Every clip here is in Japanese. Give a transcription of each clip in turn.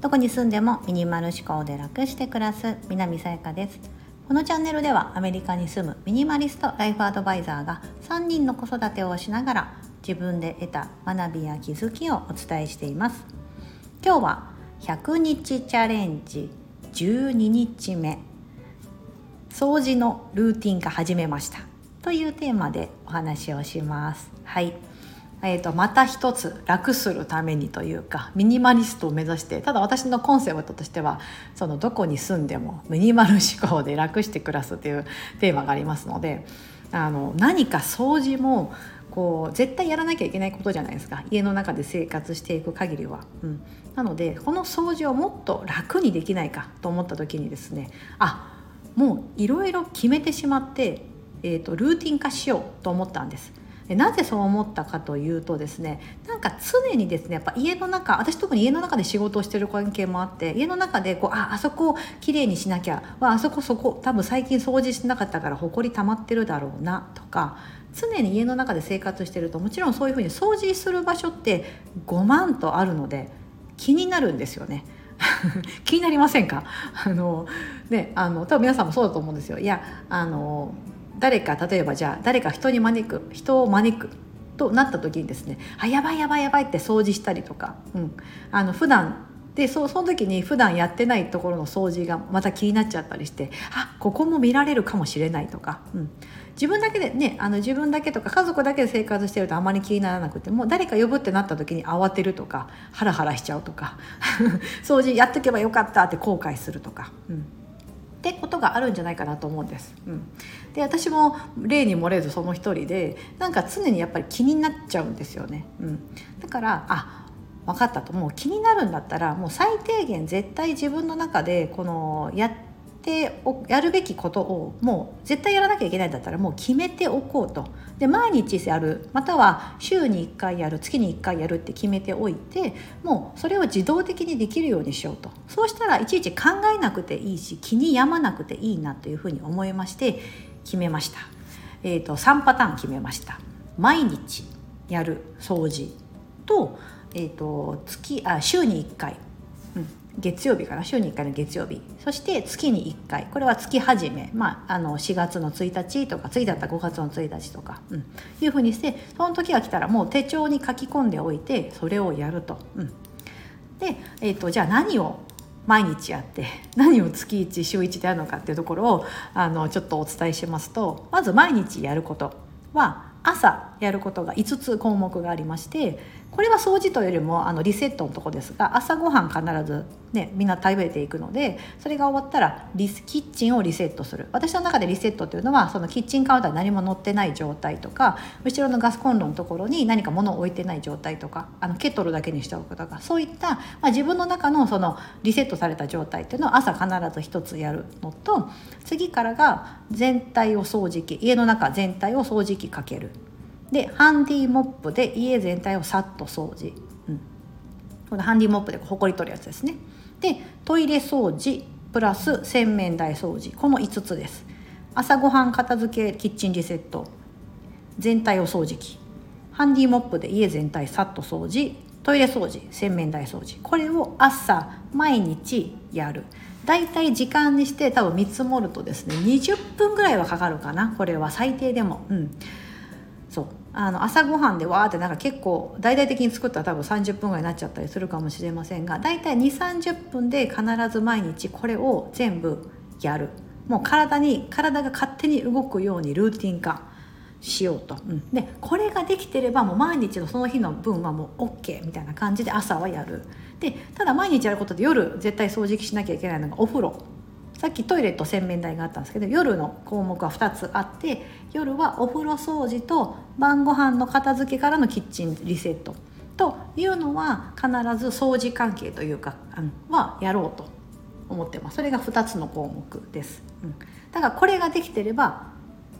どこに住んでもミニマル思考で楽して暮らす南さやかです。このチャンネルではアメリカに住むミニマリストライフアドバイザーが3人の子育てをしながら自分で得た学びや気づきをお伝えしています。今日は100日チャレンジ12日目掃除のルーティン化始めましたというテーマでお話をします。はい。えーと、また一つ楽するためにというかミニマリストを目指してただ私のコンセプトとしてはそのどこに住んでもミニマル思考で楽して暮らすという テーマがありますのであの何か掃除もこう絶対やらなきゃいけないことじゃないですか家の中で生活していく限りは。うん、なのでこの掃除をもっと楽にできないかと思った時にですねあもういろいろ決めてしまって、えーとルーティン化しようと思ったんです。でなぜそう思ったかというとですねなんか常にですねやっぱ家の中私特に家の中で仕事をしてる関係もあって家の中でこうああそこをきれいにしなきゃあそこそこ多分最近掃除してなかったからほこり溜まってるだろうなとか常に家の中で生活してるともちろんそういうふうに掃除する場所って5万とあるので気になるんですよね。気になりませんか？あのねあの多分皆さんもそうだと思うんですよ。いやあの誰か例えばじゃあ誰か人に招く人を招くとなった時にですねあやばいやばいやばいって掃除したりとか、うん、あの普段でそその時に普段やってないところの掃除がまた気になっちゃったりしてあここも見られるかもしれないとか、うん、自分だけでねあの自分だけとか家族だけで生活してるとあまり気にならなくても誰か呼ぶってなった時に慌てるとかハラハラしちゃうとか 掃除やっとけばよかったって後悔するとか。うんってことがあるんじゃないかなと思うんです。うん、で私も例に漏れずその一人でなんか常にやっぱり気になっちゃうんですよね。うん、だからあ分かったともう気になるんだったらもう最低限絶対自分の中でこのやってやるべきことをもう絶対やらなきゃいけないんだったらもう決めておこうと。で毎日やる。または週に1回やる月に1回やるって決めておいてもうそれを自動的にできるようにしようと。そうしたらいちいち考えなくていいし気に病まなくていいなというふうに思いまして決めました、えーと、3パターン決めました。毎日やる掃除と,、えーと月あ週に1回月曜日かな週に1回の月曜日。そして月に1回。これは月始め、まあ、あの4月の1日とか次だったら5月の1日とか、うん、いうふうにしてその時が来たらもう手帳に書き込んでおいてそれをやると。うん、で、えーと、じゃあ何を毎日やって 何を月1週1でやるのかっていうところをあのちょっとお伝えしますとまず毎日やることは朝やることが5つ項目がありましてこれは掃除というよりもあのリセットのとこですが朝ごはん必ず、ね、みんな食べていくのでそれが終わったらリスキッチンをリセットする私の中でリセットというのはそのキッチンカウンターに何も載ってない状態とか後ろのガスコンロのところに何か物を置いてない状態とかあのケトルだけにしておくとかそういった、まあ、自分の中のそのリセットされた状態っていうのを朝必ず一つやるのと次からが全体を掃除機家の中全体を掃除機かける。でハンディモップで家全体をさっと掃除、うん、このハンディモップでほこり取るやつですね。でトイレ掃除プラス洗面台掃除。この5つです。朝ごはん片付けキッチンリセット。全体を掃除機。ハンディモップで家全体さっと掃除。トイレ掃除洗面台掃除。これを朝毎日やる。だいたい時間にして多分見積もるとですね20分ぐらいはかかるかな。これは最低でも。うん。そう。あの朝ごはんでわーってなんか結構大々的に作ったら多分30分ぐらいになっちゃったりするかもしれませんが大体2 3 0分で必ず毎日これを全部やる。もう体に体が勝手に動くようにルーティン化しようと、うん、でこれができてればもう毎日のその日の分はもう OK みたいな感じで朝はやる。でただ毎日やることで夜絶対掃除機しなきゃいけないのがお風呂。さっきトイレと洗面台があったんですけど夜の項目は2つあって夜はお風呂掃除と晩ご飯の片付けからのキッチンリセットというのは必ず掃除関係というかはやろうと思ってます。それが2つの項目です、うん、だからこれができてれば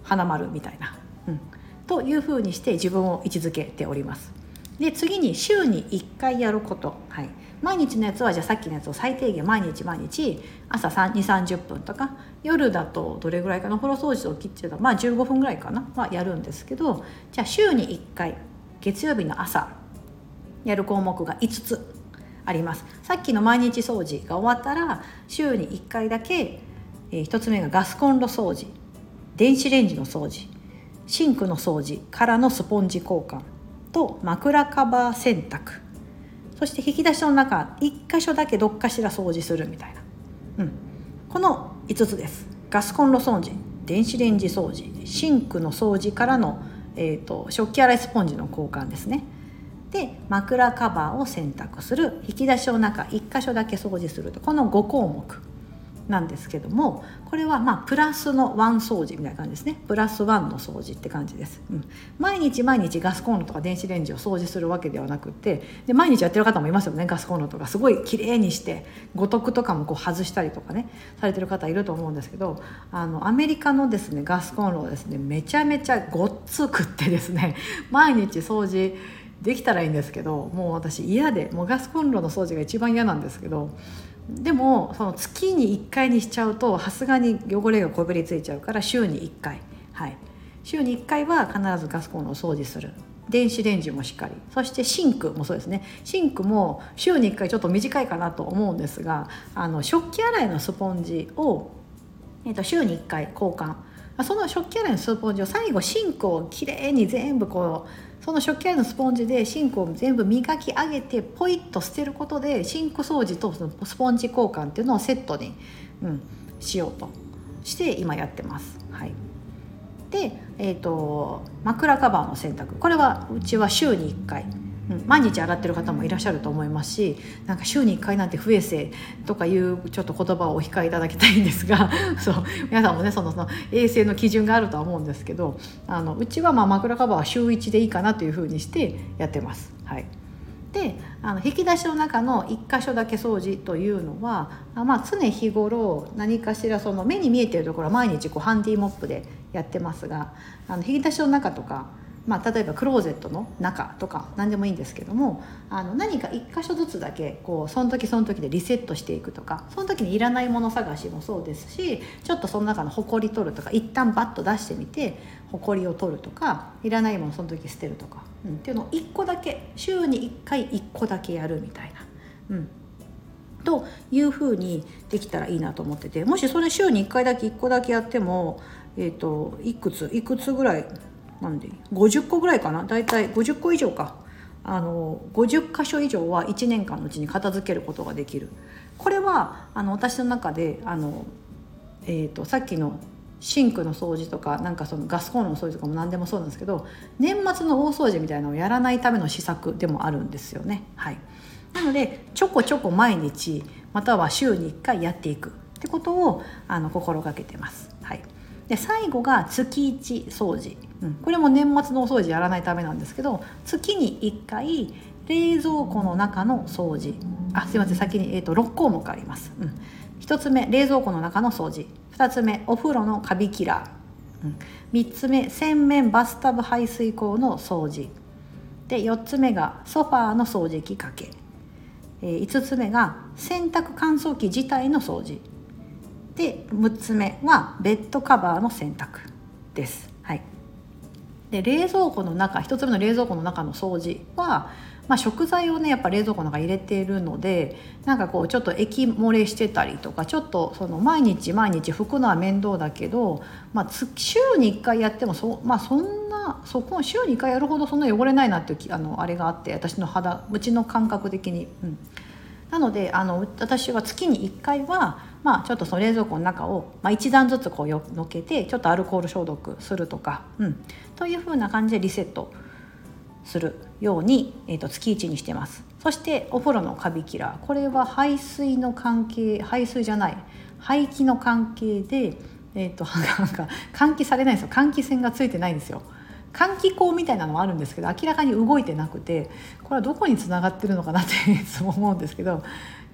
花丸みたいな、うん、というふうにして自分を位置づけております。で次に週に1回やること、はい、毎日のやつはじゃあさっきのやつを最低限毎日毎日朝2 3 0分とか夜だとどれぐらいかなお風呂掃除とキッチンだまあ15分ぐらいかなはやるんですけどじゃあ週に1回月曜日の朝やる項目が5つあります。さっきの毎日掃除が終わったら週に1回だけ、えー、1つ目がガスコンロ掃除電子レンジの掃除シンクの掃除からのスポンジ交換と枕カバー洗濯。そして引き出しの中1箇所だけどっかしら掃除するみたいな、うん、この5つです。ガスコンロ掃除電子レンジ掃除シンクの掃除からの、えーと、食器洗いスポンジの交換ですね。で枕カバーを洗濯する。引き出しの中1箇所だけ掃除するとこの5項目。なんですけどもこれはまあプラスのワン掃除みたいな感じですね。プラスワンの掃除って感じです、うん、毎日毎日ガスコンロとか電子レンジを掃除するわけではなくてで毎日やってる方もいますよね。ガスコンロとか。すごい綺麗にして五徳とかもこう外したりとかねされてる方いると思うんですけどあのアメリカのですねガスコンロはですねめちゃめちゃごっつくってですね 毎日掃除できたらいいんですけどもう私嫌でもうガスコンロの掃除が一番嫌なんですけどでもその月に1回にしちゃうとさすがに汚れがこびりついちゃうから週に1回。はい。週に1回は必ずガスコンロを掃除する。電子レンジもしっかり。そしてシンクもそうですね。シンクも週に1回ちょっと短いかなと思うんですがあの食器洗いのスポンジを、えー、と週に1回交換。その食器洗いのスポンジを最後シンクをきれいに全部こうその食器洗いのスポンジでシンクを全部磨き上げてポイッと捨てることでシンク掃除とそのスポンジ交換っていうのをセットに、うん、しようとして今やってます。はい、で、えーと、枕カバーの洗濯これはうちは週に1回。毎日洗ってる方もいらっしゃると思いますしなんか週に1回なんて不衛生とかいうちょっと言葉をお控えいただきたいんですが そう皆さんもねそのその衛生の基準があるとは思うんですけどあのうちはまあ枕カバーは週1でいいかなというふうにしてやってます。はいであの引き出しの中の1箇所だけ掃除というのはまあ、常日頃何かしらその目に見えてるところは毎日こうハンディモップでやってますがあの引き出しの中とかまあ、例えばクローゼットの中とか何でもいいんですけどもあの何か1箇所ずつだけこうその時その時でリセットしていくとかその時にいらないもの探しもそうですしちょっとその中のほこり取るとか一旦バッと出してみてほこりを取るとかいらないものその時捨てるとか、うん、っていうのを1個だけ週に1回1個だけやるみたいな。うんというふうにできたらいいなと思っててもしそれ週に1回だけ1個だけやっても、えーといくついくつぐらいなんで50個ぐらいかな？大体50個以上か。あの50箇所以上は1年間のうちに片付けることができる。これはあの私の中であの、えーと、さっきのシンクの掃除とかなんかそのガスコンロの掃除とかも何でもそうなんですけど年末の大掃除みたいなのをやらないための施策でもあるんですよね。はい、なのでちょこちょこ毎日または週に1回やっていくってことをあの心がけてます。はい。で最後が月1掃除、うん、これも年末のお掃除やらないためなんですけど月に1回冷蔵庫の中の掃除。あすいません。先に、えーと、6項目あります、うん、1つ目冷蔵庫の中の掃除。2つ目お風呂のカビキラー、うん、3つ目洗面バスタブ排水口の掃除。で4つ目がソファーの掃除機かけ、えー、5つ目が洗濯乾燥機自体の掃除。で6つ目はベッドカバーの洗濯です。はい、で冷蔵庫の中1つ目の冷蔵庫の中の掃除は、まあ、食材をねやっぱ冷蔵庫の中入れているのでなんかこうちょっと液漏れしてたりとかちょっとその毎日毎日拭くのは面倒だけど、まあ、週に1回やってもそ,、まあ、そんなそこ週に1回やるほどそんな汚れないなっていうあのあれがあって私の肌うちの感覚的に。うんなのであの私は月に1回は、まあ、ちょっとその冷蔵庫の中を、まあ、1段ずつこうよのけてちょっとアルコール消毒するとか、うん、というふうな感じでリセットするように、えー、と月1にしてます。そしてお風呂のカビキラー。これは排水の関係排水じゃない。排気の関係で、えーと、なんか換気されないんですよ。換気扇がついてないんですよ。換気口みたいなのもあるんですけど明らかに動いてなくてこれはどこにつながってるのかなっていつも思うんですけど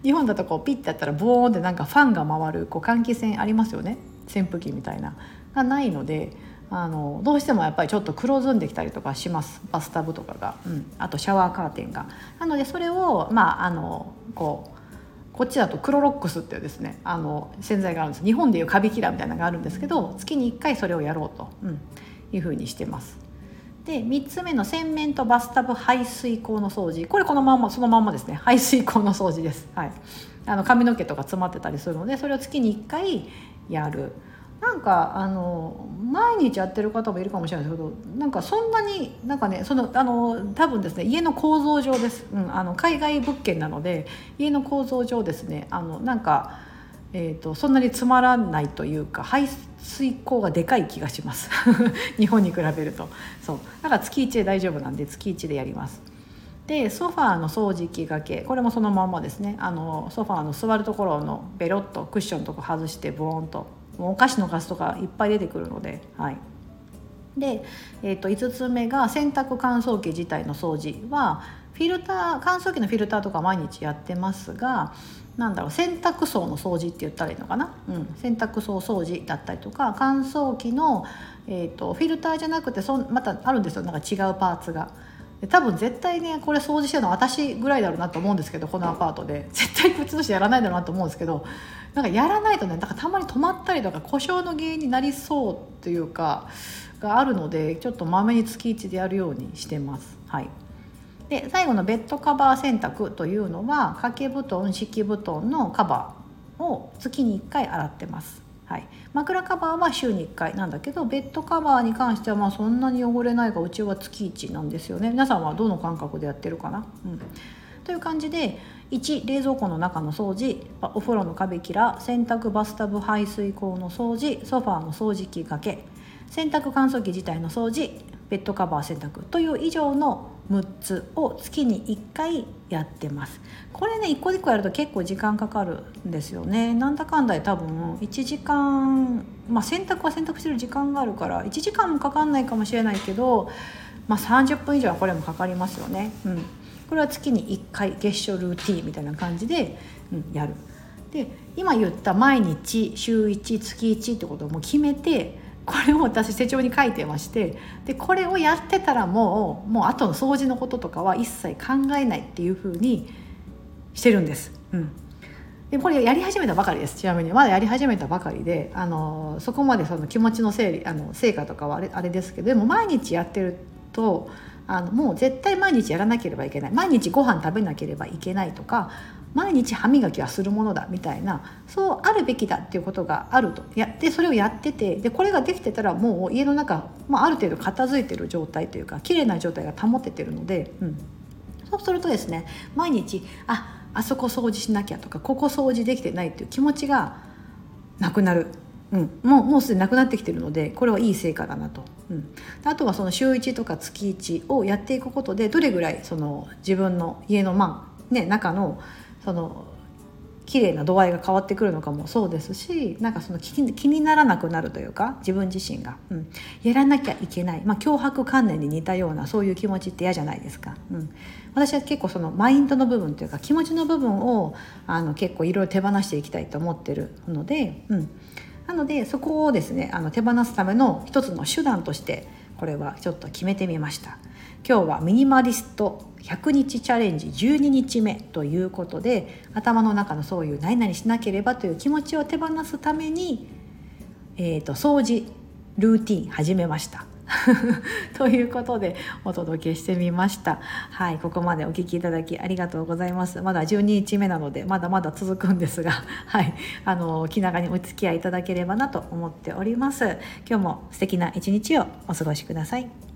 日本だとこうピッてやったらボーンってなんかファンが回るこう換気扇ありますよね。扇風機みたいな。がないのであのどうしてもやっぱりちょっと黒ずんできたりとかします。バスタブとかが、うん、あとシャワーカーテンが。なのでそれをまああのこうこっちだとクロロックスっていうですねあの洗剤があるんです。日本でいうカビキラーみたいなのがあるんですけど月に1回それをやろうと、うん、いうふうにしてます。で3つ目の洗面とバスタブ排水口の掃除。これこのままそのまんまですね。排水口の掃除です、はい、あの髪の毛とか詰まってたりするのでそれを月に1回やる。なんかあの毎日やってる方もいるかもしれないですけどなんかそんなになんかねそのあの多分ですね家の構造上です、うん、あの海外物件なので家の構造上ですねあのなんかえーと、そんなにつまらないというか排水口がでかい気がします。日本に比べると。そう。だから月1で大丈夫なんで月1でやります。でソファーの掃除機がけこれもそのまんまですね。あのソファーの座るところのベロッとクッションとか外してボーンとお菓子のガスとかいっぱい出てくるのではい。で、えー、と5つ目が洗濯乾燥機自体の掃除はフィルター乾燥機のフィルターとか毎日やってますがなんだろう洗濯槽の掃除って言ったらいいのかな、うん、洗濯槽掃除だったりとか乾燥機の、えーと、フィルターじゃなくてそまたあるんですよ。なんか違うパーツが。多分絶対ねこれ掃除してるの私ぐらいだろうなと思うんですけどこのアパートで。絶対普通の人やらないだろうなと思うんですけどなんかやらないとねなんかたまに止まったりとか故障の原因になりそうというかがあるのでちょっとまめに月1でやるようにしてます。はい。で最後のベッドカバー洗濯というのは掛け布団敷布団のカバーを月に1回洗ってます。はい、枕カバーは週に1回なんだけどベッドカバーに関してはまあそんなに汚れないがうちは月1なんですよね。皆さんはどの感覚でやってるかな、うん、という感じで1冷蔵庫の中の掃除。お風呂の壁キラ洗濯バスタブ排水口の掃除。ソファーの掃除機がけ。洗濯乾燥機自体の掃除。ベッドカバー洗濯という以上の6つを月に1回やってます。これね1個1個やると結構時間かかるんですよね。なんだかんだで多分1時間まあ洗濯は洗濯してる時間があるから1時間もかかんないかもしれないけど、まあ、30分以上はこれもかかりますよね、うん、これは月に1回月初ルーティンみたいな感じで、うん、やる。で今言った毎日週1月1ってことをもう決めてこれを私手帳に書いてましてでこれをやってたらもうもう後の掃除のこととかは一切考えないっていうふうにしてるんです。うん。でこれやり始めたばかりですちなみに。まだやり始めたばかりであのそこまでその気持ちの整理あの成果とかはあれあれですけどでも毎日やってるとあのもう絶対毎日やらなければいけない。毎日ご飯食べなければいけないとか毎日歯磨きはするものだみたいなそうあるべきだっていうことがあると。やってそれをやっててでこれができてたらもう家の中、まあ、ある程度片付いてる状態というか綺麗な状態が保ててるので、うん、そうするとですね毎日ああそこ掃除しなきゃとかここ掃除できてないっていう気持ちがなくなる。うん、もうもうすでになくなってきてるのでこれはいい成果だなと、うん、あとはその週1とか月1をやっていくことでどれぐらいその自分の家のまあね中のその綺麗な度合いが変わってくるのかもそうですしなんかその気に気にならなくなるというか自分自身が、うん、やらなきゃいけない、まあ、脅迫観念に似たようなそういう気持ちって嫌じゃないですか。うん、私は結構そのマインドの部分というか気持ちの部分をあの結構いろいろ手放していきたいと思ってるので、うん、なのでそこをですねあの手放すための一つの手段としてこれはちょっと決めてみました。今日はミニマリスト100日チャレンジ12日目ということで頭の中のそういう何々しなければという気持ちを手放すために、えーと、掃除ルーティン始めました。ということでお届けしてみました。はいここまでお聴きいただきありがとうございます。まだ12日目なのでまだまだ続くんですが はいあの気長にお付き合いいただければなと思っております。今日も素敵な一日をお過ごしください。